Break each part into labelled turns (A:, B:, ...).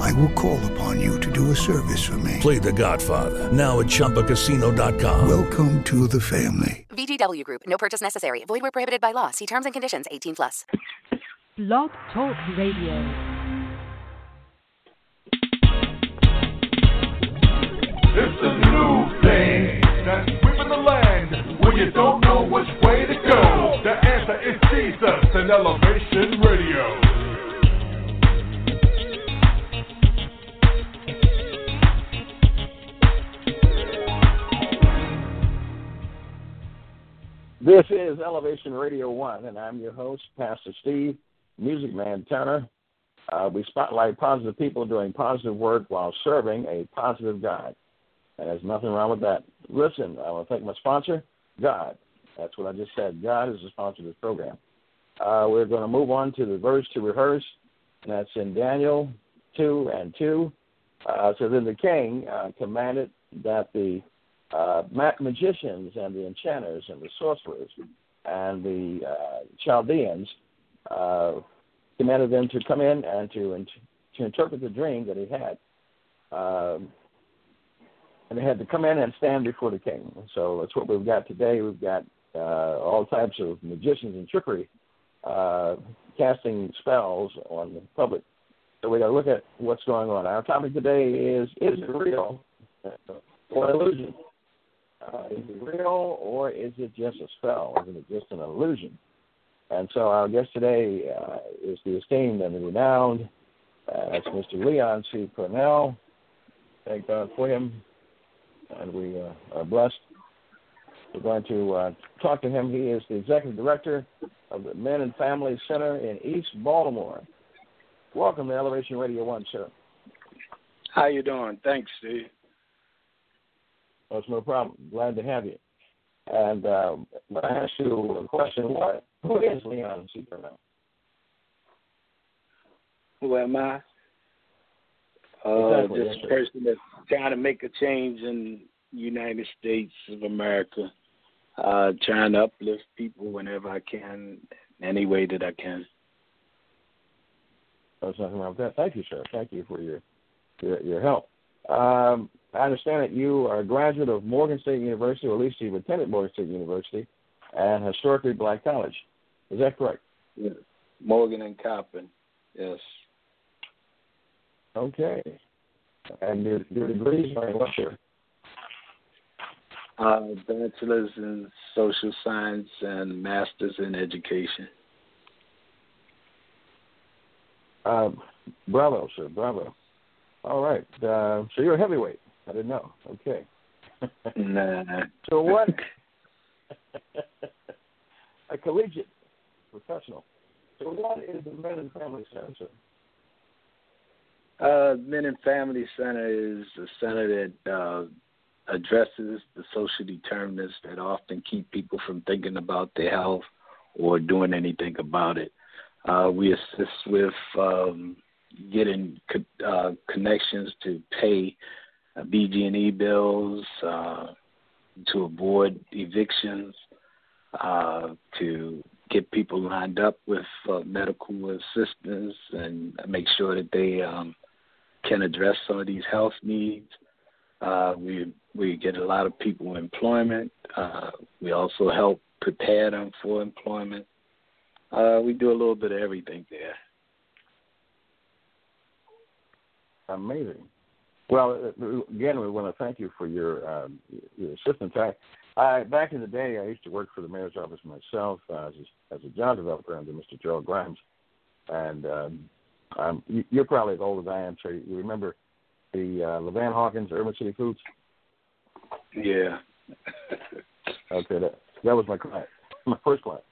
A: I will call upon you to do a service for me.
B: Play The Godfather now at ChumbaCasino.com.
A: Welcome to the family.
C: VGW Group. No purchase necessary. Void where prohibited by law. See terms and conditions. 18 plus.
D: Blog Talk Radio.
E: It's a new thing that's sweeping the land when you don't know which way to go. The answer is Jesus and Elevation Radio.
F: This is Elevation Radio 1, and I'm your host, Pastor Steve, Music Man Turner. Uh, we spotlight positive people doing positive work while serving a positive God. And there's nothing wrong with that. Listen, I want to thank my sponsor, God. That's what I just said. God is the sponsor of this program. Uh, we're going to move on to the verse to rehearse, and that's in Daniel 2 and 2. Uh, so then the king uh, commanded that the uh, magicians and the enchanters and the sorcerers and the uh, Chaldeans uh, commanded them to come in and to to interpret the dream that he had. Um, and they had to come in and stand before the king. So that's what we've got today. We've got uh, all types of magicians and trickery uh, casting spells on the public. So we got to look at what's going on. Our topic today is: Is it real or illusion? Uh, is it real or is it just a spell? Is it just an illusion? And so our guest today uh, is the esteemed and the renowned, uh, that's Mr. Leon C. Purnell. Thank God for him, and we uh, are blessed. We're going to uh, talk to him. He is the executive director of the Men and Family Center in East Baltimore. Welcome to Elevation Radio One, sir.
G: How you doing? Thanks, Steve.
F: Oh, it's no problem. Glad to have you. And uh, I ask you a question: What? Who is Leon. Purnell?
G: Who am I? Uh,
F: Exactly,
G: just a person that's trying to make a change in United States of America. Uh, trying to uplift people whenever I can, any way that I can.
F: There's nothing wrong with that. Thank you, sir. Thank you for your your, your help. Um, I understand that you are a graduate of Morgan State University, or at least you've attended Morgan State University, and historically black college. Is that correct?
G: Yeah. Morgan and Coppin. Yes.
F: Okay. And your, your degrees are in what, sir?
G: Uh, bachelor's in social science and master's in education.
F: Um, bravo, sir. Bravo. All right. Uh, so you're a heavyweight. I didn't know. Okay.
G: Nah.
F: So what? a collegiate professional. So what is the Men and Family Center?
G: Uh, Men and Family Center is a center that uh, addresses the social determinants that often keep people from thinking about their health or doing anything about it. Uh, we assist with um, getting co- uh, connections to pay uh, BG&E bills, uh, to avoid evictions, uh, to get people lined up with uh, medical assistance and make sure that they um, can address some of these health needs. Uh, we we get a lot of people employment. Uh, we also help prepare them for employment. Uh, we do a little bit of everything there.
F: Amazing. Well, uh, again, we want to thank you for your um, your assistance. I, I back in the day, I used to work for the mayor's office myself uh, as a, as a job developer under Mr. Gerald Grimes, and um, you, you're probably as old as I am, so you remember the uh, Levan Hawkins Urban City Foods.
G: Yeah.
F: Okay, that that was my client, my first client.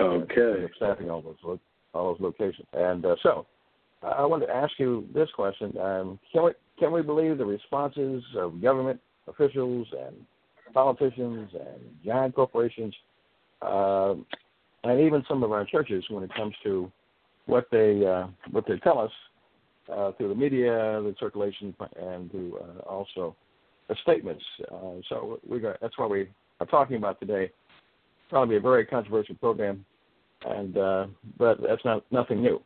G: Okay.
F: staffing all those all those locations. And uh, so, I wanted to ask you this question: um, Can we can we believe the responses of government officials and politicians and giant corporations, uh, and even some of our churches when it comes to what they uh, what they tell us uh, through the media, the circulation, and through uh, also the statements. Uh, so we got that's what we are talking about today. Probably a very controversial program, and uh, but that's not nothing new.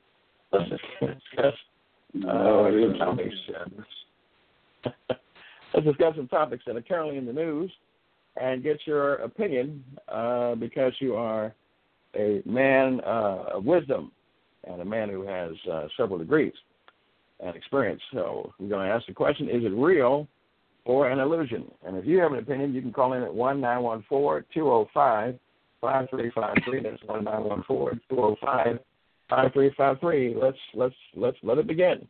F: Let's discuss some topics. That are currently in the news, and get your opinion uh, because you are a man uh, of wisdom and a man who has uh, several degrees and experience. So we're going to ask the question: Is it real or an illusion? And if you have an opinion, you can call in at one nine one four two zero five five three five three. That's one nine one four two zero five five three five three. Let's let's let's let it begin.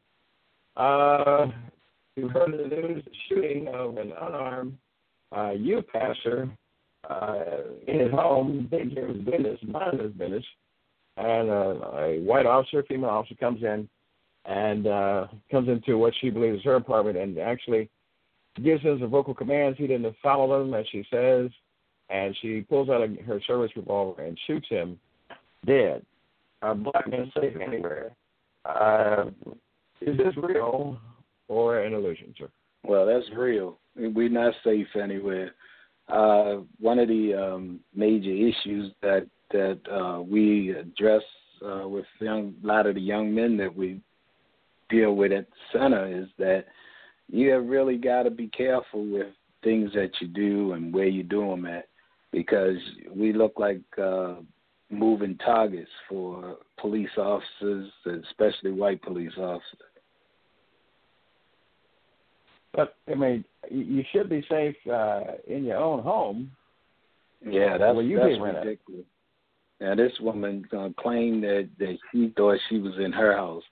F: Uh, you heard the news: shooting of an unarmed uh, youth pastor uh, in his home, his business, minding his business, and uh, a white officer, female officer, comes in and uh, comes into what she believes is her apartment and actually gives him some vocal commands. He didn't follow them, as she says, and she pulls out a, her service revolver and shoots him dead. A black man safe anywhere. Uh, is this real or an illusion, sir?
G: Well, that's real. We're not safe anywhere. Uh, one of the um, major issues that that uh, we address uh, with young, a lot of the young men that we deal with at the center is that you have really got to be careful with things that you do and where you do them at because we look like uh, moving targets for police officers, especially white police officers.
F: But I mean, you should be safe uh, in your own home.
G: Yeah, that's,
F: you
G: that's ridiculous. Now this woman uh, claimed that that she thought she was in her house.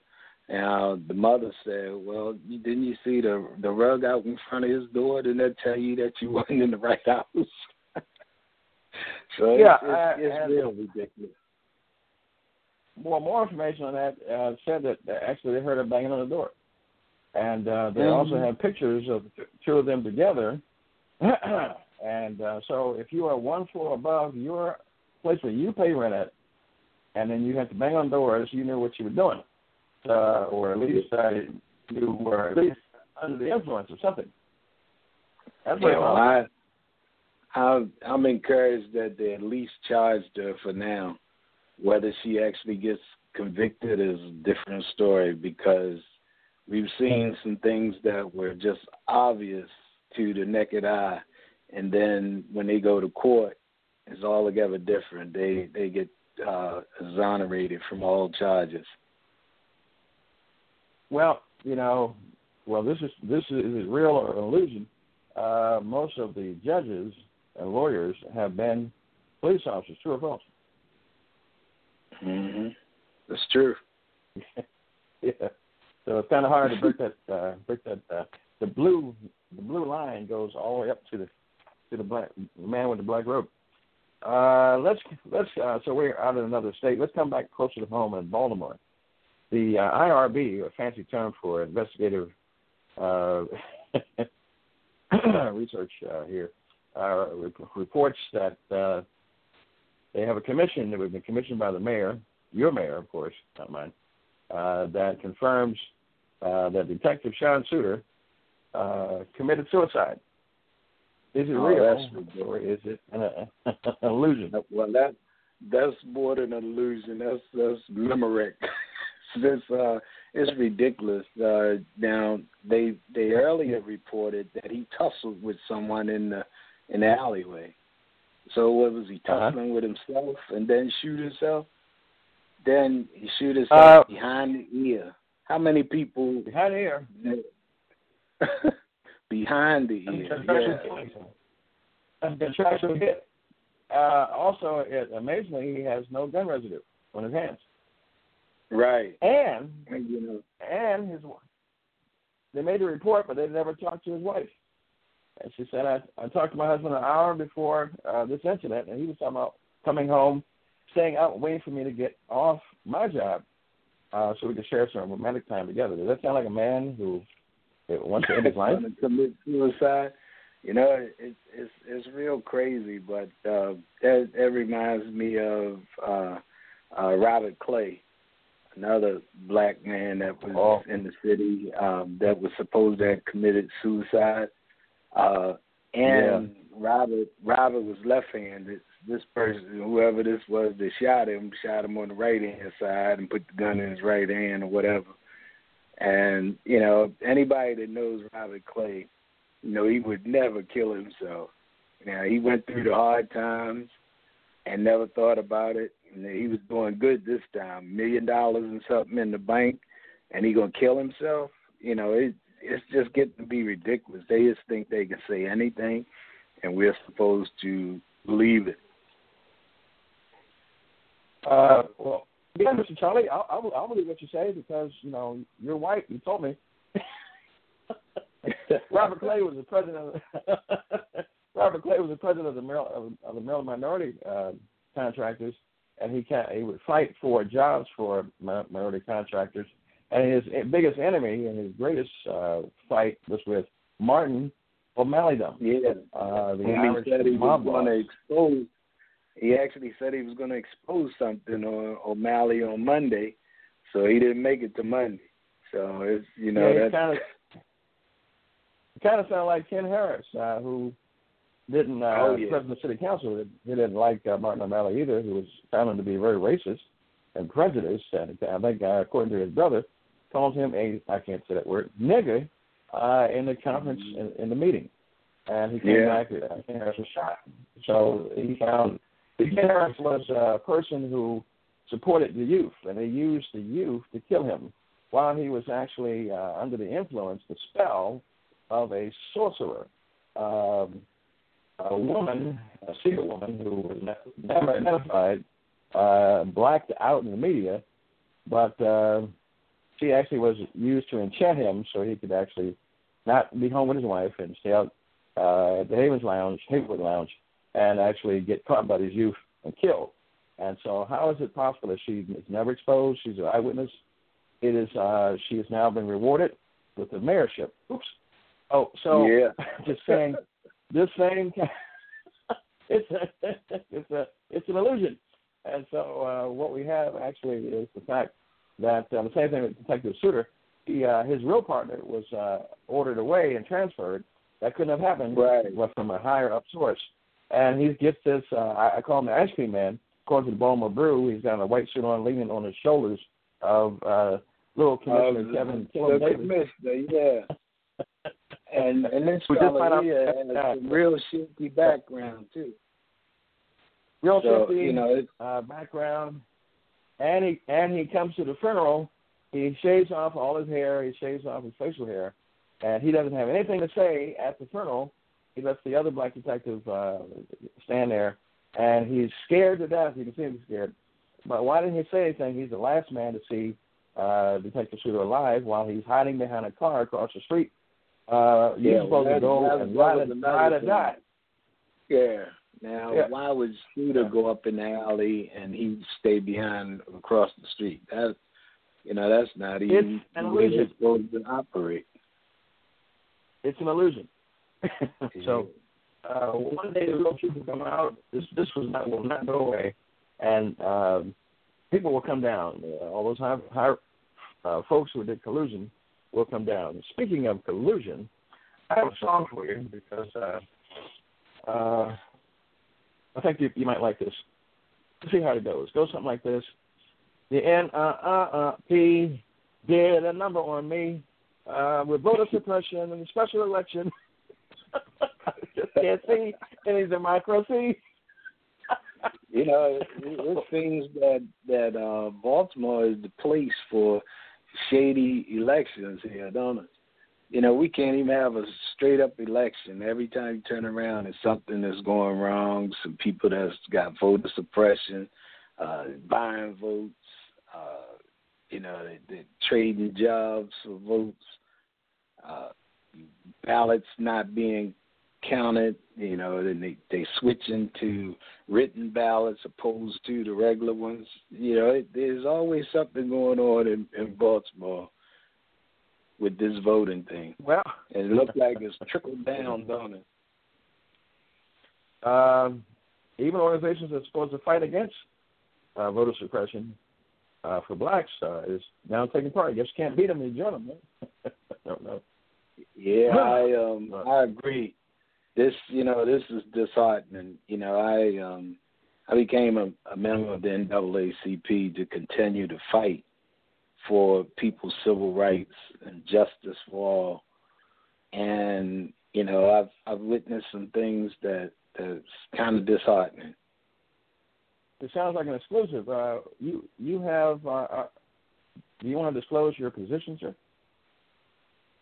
G: Now the mother said, "Well, didn't you see the the rug out in front of his door? Didn't that tell you that you wasn't in the right house?" So
F: Yeah,
G: it's, it's, it's
F: and-
G: real ridiculous.
F: Well, more information on that uh, said that actually they heard her banging on the door, and uh, they
G: Mhm.
F: also have pictures of two of them together. and uh, so, if you are one floor above your place where you pay rent at, and then you have to bang on doors, you knew what you were doing, uh, or at least uh, you were at least under the influence of something. That's what
G: Yeah, well, I, I'm I'm encouraged that they at least charged her for now. Whether she actually gets convicted is a different story because we've seen some things that were just obvious to the naked eye, and then when they go to court, it's altogether different. They they get uh, exonerated from all charges.
F: Well, you know, well, this is this is, is real or illusion? Uh, most of the judges lawyers have been police officers. True or false?
G: hmm That's true.
F: yeah. So it's kind of hard to break that. Uh, break that. Uh, the blue the blue line goes all the way up to the to the black man with the black robe. Uh, let's let's uh, so we're out in another state. Let's come back closer to home in Baltimore. The uh, IRB, a fancy term for investigative uh, research uh, here, uh, reports that uh, they have a commission that was been commissioned by the mayor, your mayor, of course, not mine, uh, that confirms uh, that Detective Sean Suiter uh, committed suicide. Is it
G: Oh,
F: real or is it an, an illusion?
G: Well, that that's more than an illusion. That's that's limerick. this uh, it's ridiculous. Uh, now they they earlier reported that he tussled with someone in the in the alleyway. So what was he
F: Uh-huh.
G: with himself and then shoot himself? Then he shoot
F: Uh,
G: himself behind the ear. How many people
F: Behind the ear.
G: behind the ear? Yeah.
F: Contractual hit. Uh, also, it, amazingly, he has no gun residue on his hands,
G: Right.
F: and
G: And, you know,
F: and his wife they made a report, but they never talked to his wife. And she said, I, I talked to my husband an hour before uh, this incident, and he was talking about coming home, staying out, waiting for me to get off my job uh, so we could share some romantic time together. Does that sound like a man who wants to end his life?
G: To commit suicide. You know, it, it's it's real crazy, but uh, that that reminds me of uh, uh, Robert Clay, another black man that was
F: Oh.
G: in the city um, that was supposed to have committed suicide. Uh, and Robert Robert was left-handed. This person, whoever this was that shot him, shot him on the right hand side and put the gun in his right hand or whatever. And you know, anybody that knows Robert Clay, you know, he would never kill himself. Now he went through the hard times and never thought about it. And he was doing good this time, million dollars and something in the bank, and he gonna kill himself. You know, it, it's just getting to be ridiculous. They just think they can say anything, and we're supposed to believe it.
F: Uh, well, yeah, Mr. Charlie, I'll, I'll, I'll believe what you say because you know you're white. You told me. Robert Clay was the president. Of, Robert Clay was the president of the Maryland, of the Maryland minority uh, contractors, and he can he would fight for jobs for minority contractors. And his biggest enemy and his greatest uh, fight was with Martin O'Malley.
G: Yeah,
F: uh, the
G: when
F: Irish
G: he said he was
F: mob
G: going
F: boss.
G: to expose, he actually said he was going to expose something on O'Malley on Monday, so he didn't make it to Monday. So it's you know
F: yeah,
G: that's
F: kind of kind of sounded like Ken Harris, uh, who didn't uh,
G: Oh, yeah.
F: president of the city council. He didn't like uh, Martin O'Malley either, who was found him to be very racist and prejudiced. And I think, uh, according to his brother, called him a I can't say that word nigger uh, in the conference in, in the meeting, and he came
G: Yeah.
F: back. Uh, Ken Harris was shot. So he found Ken Harris was a person who supported the youth, and they used the youth to kill him while he was actually uh, under the influence, the spell of a sorcerer, um, a woman, a secret woman who was never identified, uh, blacked out in the media, but uh, she actually was used to enchant him so he could actually not be home with his wife and stay out uh, at the Havens Lounge, Hayward Lounge, and actually get caught by his youth and killed. And so, how is it possible that she is never exposed? She's an eyewitness. It is. Uh, she has now been rewarded with the mayorship. Oops. Oh, so
G: Yeah.
F: just saying, this thing, it's a, it's a, it's an illusion. And so, uh, what we have actually is the fact that uh, the same thing with Detective Suiter. He, uh, his real partner was uh, ordered away and transferred. That couldn't have happened
G: Right.
F: but from a higher up source. And he gets this. Uh, I, I call him the ice cream man. According to the Baltimore Brew, he's got a white suit on, leaning on the shoulders of uh, little Commissioner
G: Uh,
F: Kevin
G: the
F: Davis.
G: commissioner, yeah. And and this
F: We just found out-
G: here has
F: yeah.
G: a real shifty background too.
F: Real
G: So
F: shifty
G: you know,
F: uh, background, and he and he comes to the funeral. He shaves off all his hair. He shaves off his facial hair, and he doesn't have anything to say at the funeral. He lets the other black detective uh, stand there, and he's scared to death. You can see him scared. But why didn't he say anything? He's the last man to see uh, Detective Suiter alive while he's hiding behind a car across the street. Uh,
G: Yeah,
F: you're supposed to go and ride or, ride
G: thing.
F: die.
G: yeah. Now,
F: Yeah.
G: why would Scooter go up in the alley and he stay behind across the street? That you know, that's not even
F: an
G: the way
F: illusion.
G: supposed to operate.
F: It's an illusion. so uh, one day the real truth will come out. This this was not will not go away, and um, people will come down. Uh, all those high, high uh, folks who did collusion will come down. Speaking of collusion, I have a song for you because uh, uh, I think you, you might like this. Let's see how it goes. Go something like this. The N uh uh uh P did a number on me uh, with voter suppression and the special election. I just can't see any democracy.
G: You know, it, it seems that that uh, Baltimore is the place for shady elections here, don't it? You know, we can't even have a straight up election. Every time you turn around, there's something that's going wrong. Some people that's got voter suppression, uh, buying votes. Uh, you know, they, they're trading jobs for votes. Uh, ballots not being counted. You know, then they they switching to written ballots opposed to the regular ones. You know, it, there's always something going on in, in Baltimore with this voting thing,
F: Well,
G: and it looks like it's trickled down, don't it?
F: Um, even organizations that are supposed to fight against uh, voter suppression uh, for blacks uh, is now taking part. I guess can't beat them, you join them. I don't know.
G: Yeah, I um I agree. This you know this is disheartening. You know I um I became a, a member of the NAACP to continue to fight for people's civil rights and justice for all. And you know I've I've witnessed some things that that's kind of disheartening.
F: It sounds like an exclusive. Uh, you you have. Uh, uh, do you want to disclose your position, sir?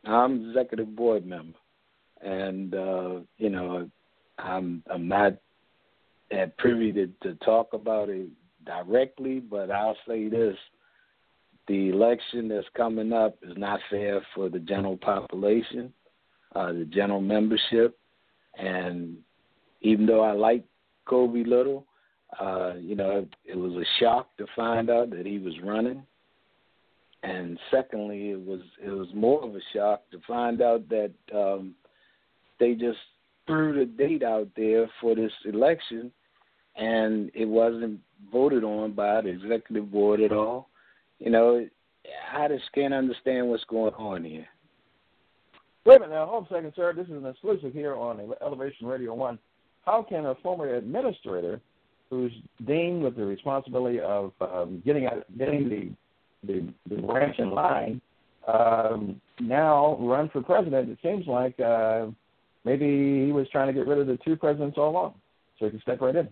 G: I'm executive board member, and uh, you know, I'm I'm not privy to, to talk about it directly, but I'll say this: the election that's coming up is not fair for the general population, uh, the general membership, and even though I like Kobi Little, uh, you know, it was a shock to find out that he was running. And secondly, it was it was more of a shock to find out that um, they just threw the date out there for this election, and it wasn't voted on by the executive board at all. You know, I just can't understand what's going on here.
F: Wait a minute now, hold a second, sir. This is an exclusive here on Elevation Radio One. How can a former administrator who's deemed with the responsibility of um, getting getting the the, the branch in line, um, now run for president. It seems like uh, maybe he was trying to get rid of the two presidents all along, so he can step right in.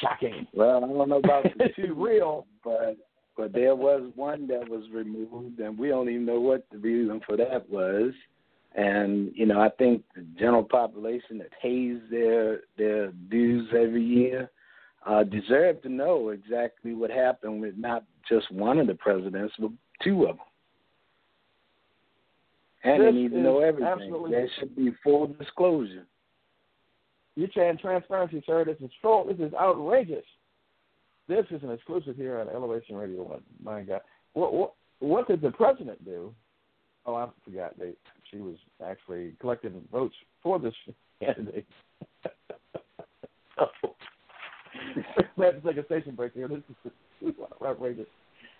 F: Shocking.
G: Well, I don't know about the
F: two, real,
G: but but there was one that was removed, and we don't even know what the reason for that was. And you know, I think the general population that pays their their dues every year uh, deserve to know exactly what happened with not just one of the presidents, but two of them. And
F: this
G: they need to know everything.
F: Absolutely.
G: There should be full disclosure.
F: You're saying transparency, sir. This is fraud. This is outrageous. This is an exclusive here on Elevation Radio One. My God, what what what did the president do? Oh, I forgot. They she was actually collecting votes for this candidate. we have to take a station break here. This is outrageous.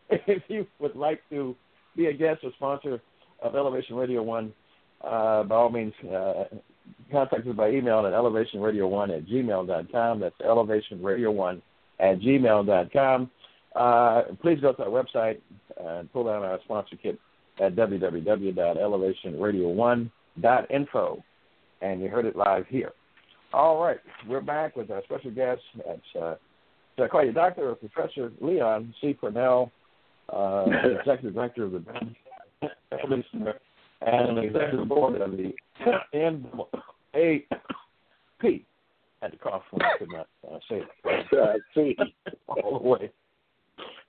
F: If you would like to be a guest or sponsor of Elevation Radio One, uh, by all means, uh, contact us by email at elevationradio1 at gmail.com. That's elevationradio1 at gmail.com. Uh, please go to our website and pull down our sponsor kit at www.elevationradio1.info. And you heard it live here. All right, we're back with our special guest. That's uh, I call you Doctor Professor Leon C. Purnell, uh, Executive Director of the and the Executive Board of the NAAP. Had to cough when I could not uh, say it. all the way.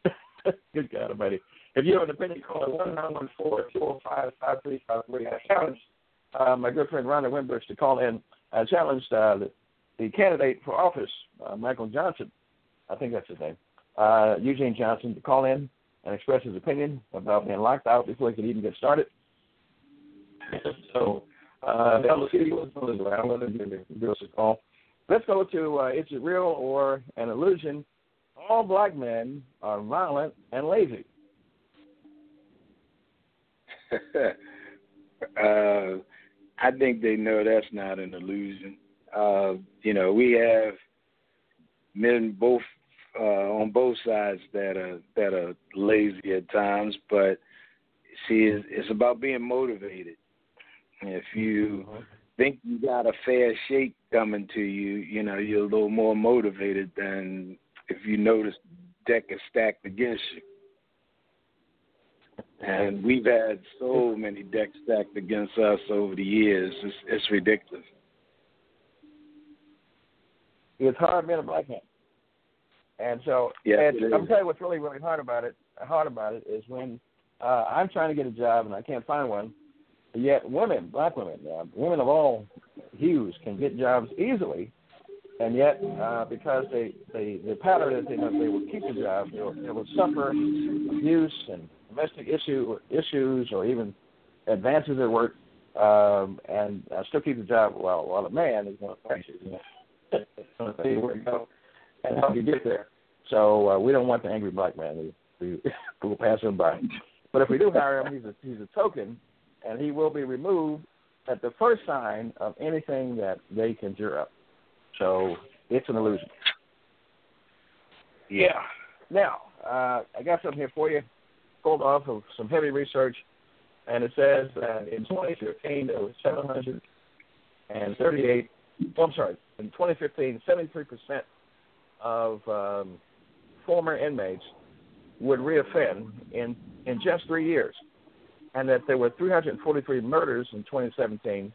F: Good God Almighty. If you have an opinion, call it 1914 I challenged uh, my good friend Rhonda Wimbush to call in. I challenged uh, the, the candidate for office, uh, Michael Johnson, I think that's his name, uh, Eugene Johnson, to call in and express his opinion about being locked out before he could even get started. so, uh, the LCD was around. Let him give us a call. Let's go to uh, Is It Real or an Illusion? All black men are violent and lazy.
G: uh, I think they know that's not an illusion. Uh, you know, we have men both uh, on both sides that are that are lazy at times, but see, it's, it's about being motivated. If you mm-hmm. think you got a fair shake coming to you, you know, you're a little more motivated than if you notice deck is stacked against you. And we've had so many decks stacked against us over the years. It's, it's ridiculous.
F: It's hard being a black man. And so,
G: yeah,
F: and I'm telling you what's really, really hard about it. Hard about it is when uh, I'm trying to get a job and I can't find one. Yet women, black women, uh, women of all hues, can get jobs easily, and yet uh, because they, they the pattern is they they will keep the job, they will, they will suffer abuse and domestic issue issues or even advances at work um, and uh, still keep the job while while the man is going to punish you. Going to you where to go and help you get there. So uh, we don't want the angry black man who, who will pass him by. But if we do hire him, he's a he's a token, and he will be removed at the first sign of anything that they conjure up. So it's an illusion. Yeah. Now, uh, I got something here for you, pulled off of some heavy research, and it says that in 2015 there was 738. Oh, I'm sorry. In 2015, 73 percent of um, former inmates would reoffend in in just three years, and that there were 343 murders in 2017.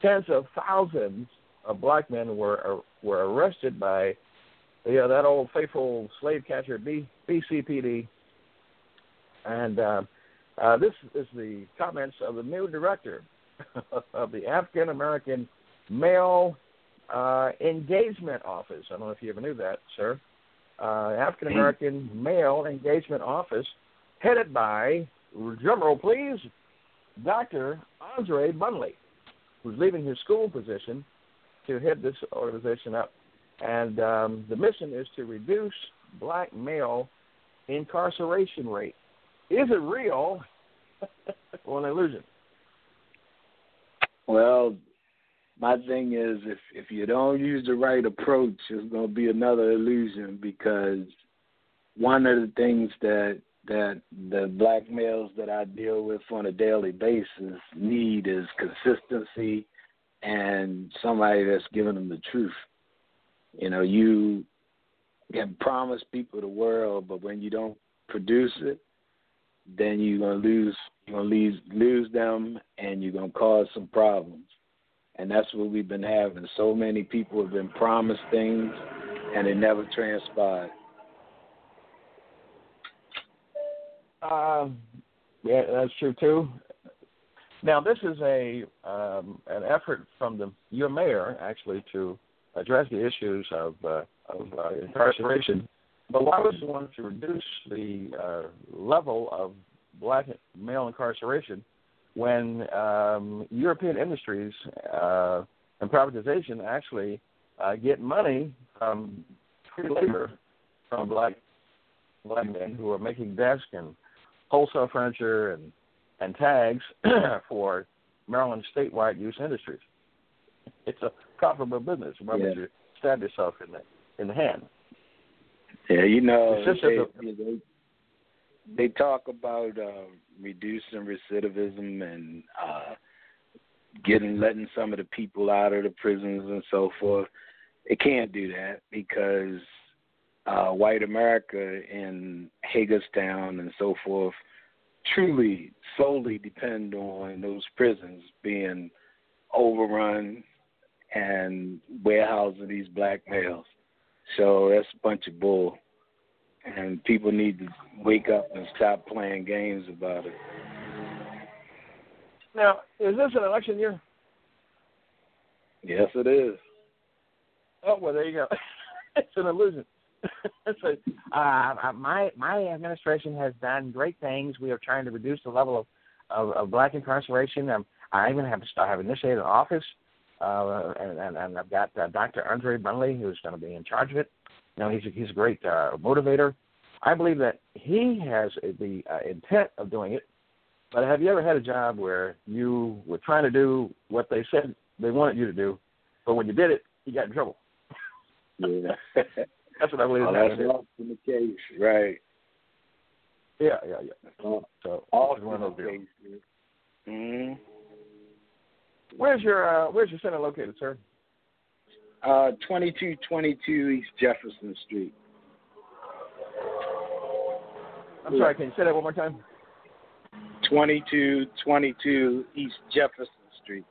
F: Tens of thousands of black men were were arrested by you know, that old faithful slave catcher B, BCPD. And uh, uh, this is the comments of the new director of the African American Male uh, Engagement Office. I don't know if you ever knew that, sir. Uh, African American Male Engagement Office, headed by, drumroll please, Dr. Andrey Bundley, who's leaving his school position to head this organization up and um, the mission is to reduce black male incarceration rate. Is it real or an illusion?
G: Well, my thing is if if you don't use the right approach, it's going to be another illusion because one of the things that that the black males that I deal with on a daily basis need is consistency and somebody that's giving them the truth. You know, you can promise people the world, but when you don't produce it, then you're gonna lose you're gonna lose lose them and you're gonna cause some problems. And that's what we've been having. So many people have been promised things and it never transpired.
F: Um, yeah, that's true too. Now, this is a um, an effort from the your mayor actually to address the issues of uh, of uh, incarceration. But why would you want to reduce the uh, level of black male incarceration when um, European industries uh, and privatization actually uh, get money from free labor from black black men who are making desks and wholesale furniture and and tags for Maryland statewide use industries. It's a profitable business. Remember
G: Yeah.
F: to stab yourself in the in the hand.
G: Yeah, you know, they, they, they talk about uh, reducing recidivism and uh, getting letting some of the people out of the prisons and so forth. It can't do that because uh, white America in Hagerstown and so forth truly solely depend on those prisons being overrun and warehousing these black males. So that's a bunch of bull. And people need to wake up and stop playing games about it.
F: Now, is this an election year?
G: Yes, it is.
F: Oh well, there you go. it's an illusion. so,
H: Uh, my my administration has done great things. We are trying to reduce the level of of, of black incarceration. Um, I even have I have initiated an office, uh, and, and and I've got uh, Dr. Andrey Bundley who's going to be in charge of it. You know, he's a, he's a great uh, motivator. I believe that he has the uh, intent of doing it. But have you ever had a job where you were trying to do what they said they wanted you to do, but when you did it, you got in trouble?
G: Yeah.
F: That's what I believe.
G: oh, that's
F: happening.
G: often the case, right?
F: Yeah, yeah, yeah.
G: Oh,
F: So it's one of those deals.
G: case. hmm
F: Where's your uh, Where's your center located, sir?
G: Uh, 2222 East Jefferson Street.
F: I'm sorry. Can you say that one more time?
G: 2222 East Jefferson Street.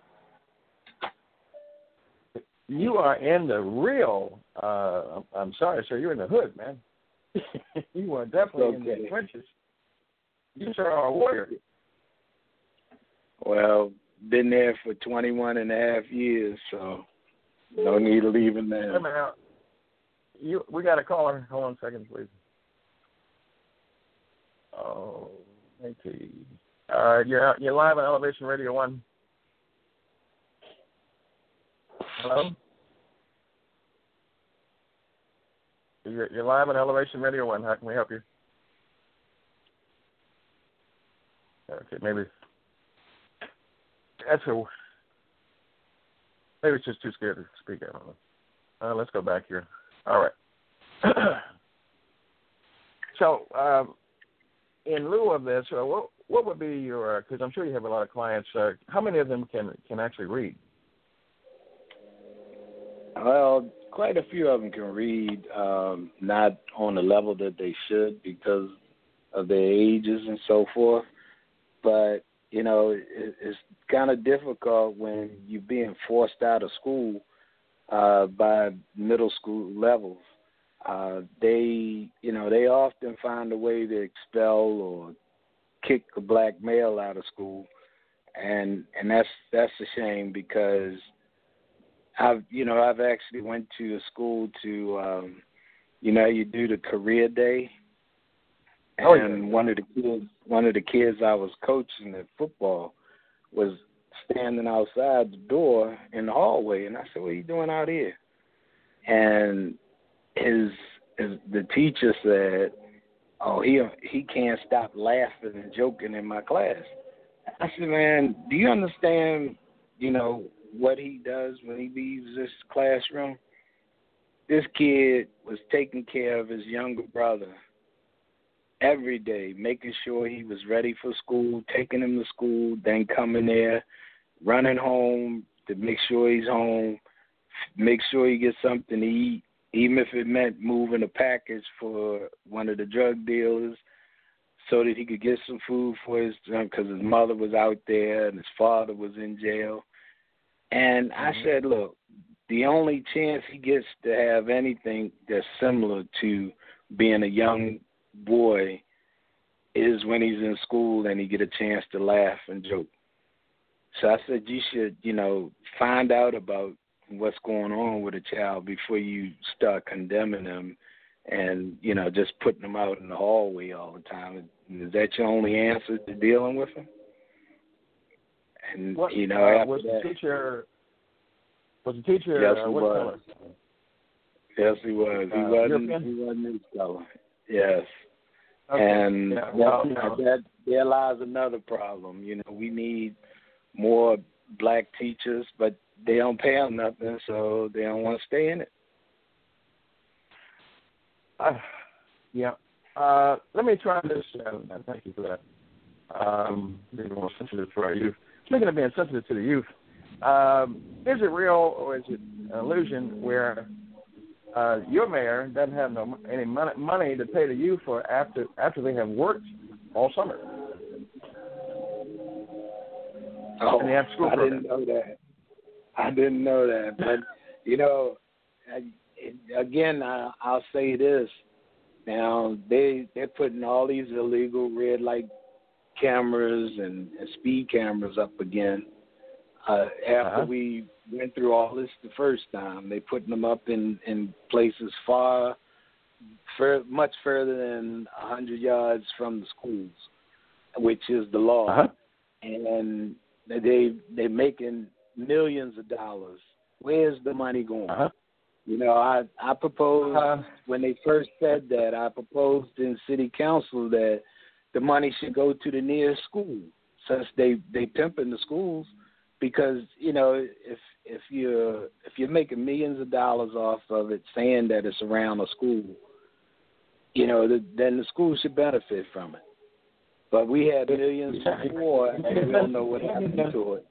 F: You are in the real. Uh, I'm sorry, sir. You're in the hood, man. you are definitely in the trenches. You sir are a warrior.
G: Well, been there for 21 and a half years, so no need of leaving
F: Wait a minute now. You, we got a caller. Hold on a second, please. Oh, thank you. All right, you're you're live on Elevation Radio One. Hello. You're, live on Elevation Radio One. How can we help you? Okay, maybe that's a maybe it's just too scared to speak. I don't know. Uh, let's go back here. All right. so, um, in lieu of this, uh, what what would be your? Because I'm sure you have a lot of clients. Uh, how many of them can can actually read?
G: Well, quite a few of them can read, um, not on the level that they should because of their ages and so forth. But you know, it, it's kind of difficult when you're being forced out of school uh, by middle school levels. Uh, they, you know, they often find a way to expel or kick a black male out of school, and and that's that's a shame because I've, you know, I've actually went to a school to, um, you know, you do the career day
F: Oh,
G: and
F: yeah.
G: one of the kids, one of the kids I was coaching at football, was standing outside the door in the hallway, and I said, "What are you doing out here?" And his, his the teacher said, "Oh, he he can't stop laughing and joking in my class." I said, "Man, do you understand? You know what he does when he leaves this classroom? This kid was taking care of his younger brother." every day, making sure he was ready for school, taking him to school, then coming there, running home to make sure he's home, make sure he gets something to eat, even if it meant moving a package for one of the drug dealers so that he could get some food for his because his mother was out there and his father was in jail. And I mm-hmm. said, look, the only chance he gets to have anything that's similar to being a young boy is when he's in school and he get a chance to laugh and joke. So I said you should, you know, find out about what's going on with a child before you start condemning them and, you know, just putting them out in the hallway all the time. Is that your only answer to dealing with them? And
F: What,
G: you know,
F: uh, was
G: that,
F: the teacher was the teacher
G: Yes,
F: uh,
G: he
F: what
G: was.
F: color?
G: yes, he was. He
F: Uh,
G: wasn't.
F: European?
G: He wasn't his color. Yes.
F: Okay.
G: And
F: Yeah, well,
G: that,
F: know.
G: that there lies another problem. You know, we need more black teachers, but they don't pay them nothing, so they don't want to stay in it.
F: Uh, yeah. Uh, let me try this. Uh, thank you for that. Um, being more sensitive to our youth. Speaking of being sensitive to the youth, um, is it real or is it an illusion where uh, your mayor doesn't have no any money, money to pay the youth for after after they have worked all summer?
G: Oh,
F: And the after-school
G: I
F: program.
G: didn't know that. I didn't know that, but you know, I, again, I, I'll say this. Now they they're putting all these illegal red light cameras and, and speed cameras up again. Uh, after
F: Uh-huh.
G: we went through all this the first time, they putting them up in in places far, fur, much further than a hundred yards from the schools, which is the law
F: Uh-huh.
G: and they they making millions of dollars. Where's the money going?
F: Uh-huh.
G: You know, I I proposed
F: Uh,
G: when they first said that. I proposed in city council that the money should go to the nearest school, since they they pimping the schools. Because you know, if if you're if you're making millions of dollars off of it, saying that it's around a school, you know, the, then the school should benefit from it. But we had millions before, and we don't know what happened to it.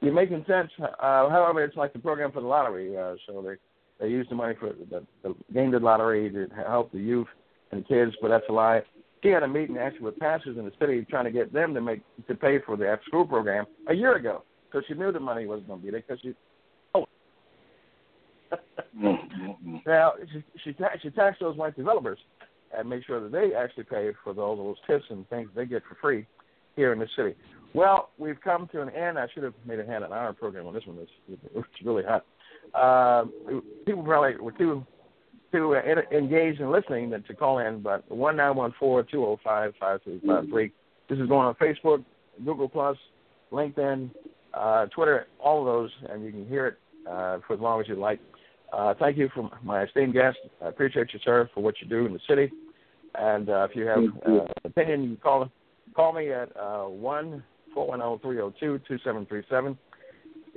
F: You're making sense. Uh, however, it's like the program for the lottery. Uh, so they they use the money for the, the game the lottery to help the youth and the kids, but that's a lie. She had a meeting actually with pastors in the city trying to get them to make to pay for the after school program a year ago because she knew the money wasn't going to be there because she. Oh.
G: Mm-hmm.
F: now she she ta- she taxed those white developers and make sure that they actually pay for all those tips and things they get for free here in the city. Well, we've come to an end. I should have made a hand an hour program on this one. It's, it's really hot. Uh, people probably were too too uh, en- engaged in listening than to call in, but one nine one four two zero five five three five three. This is going on Facebook, Google Plus, LinkedIn, uh, Twitter, all of those, and you can hear it uh, for as long as you like. Uh, thank you for my esteemed guest. I appreciate you, sir, for what you do in the city. And uh, if you have uh, an opinion, you can call call me at uh, one four one zero three zero two two seven three seven.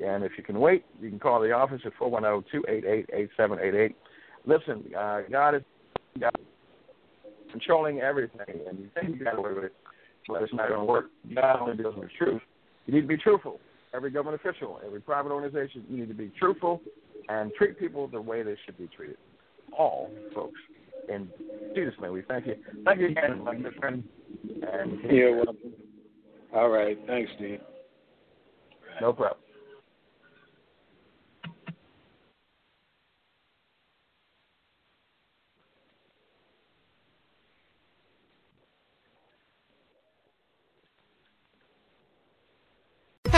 F: And if you can wait, you can call the office at four one zero two eight eight eight seven eight eight. Listen, uh, God is God is controlling everything, and you think you got away with it, but it's not going to work. God only deals with truth. You need to be truthful. Every government official, every private organization, you need to be truthful and treat people the way they should be treated. All folks. In Jesus' name, we thank you. Thank you again, my good friend. And
G: You're welcome. All right. Thanks, Steve.
F: no problem.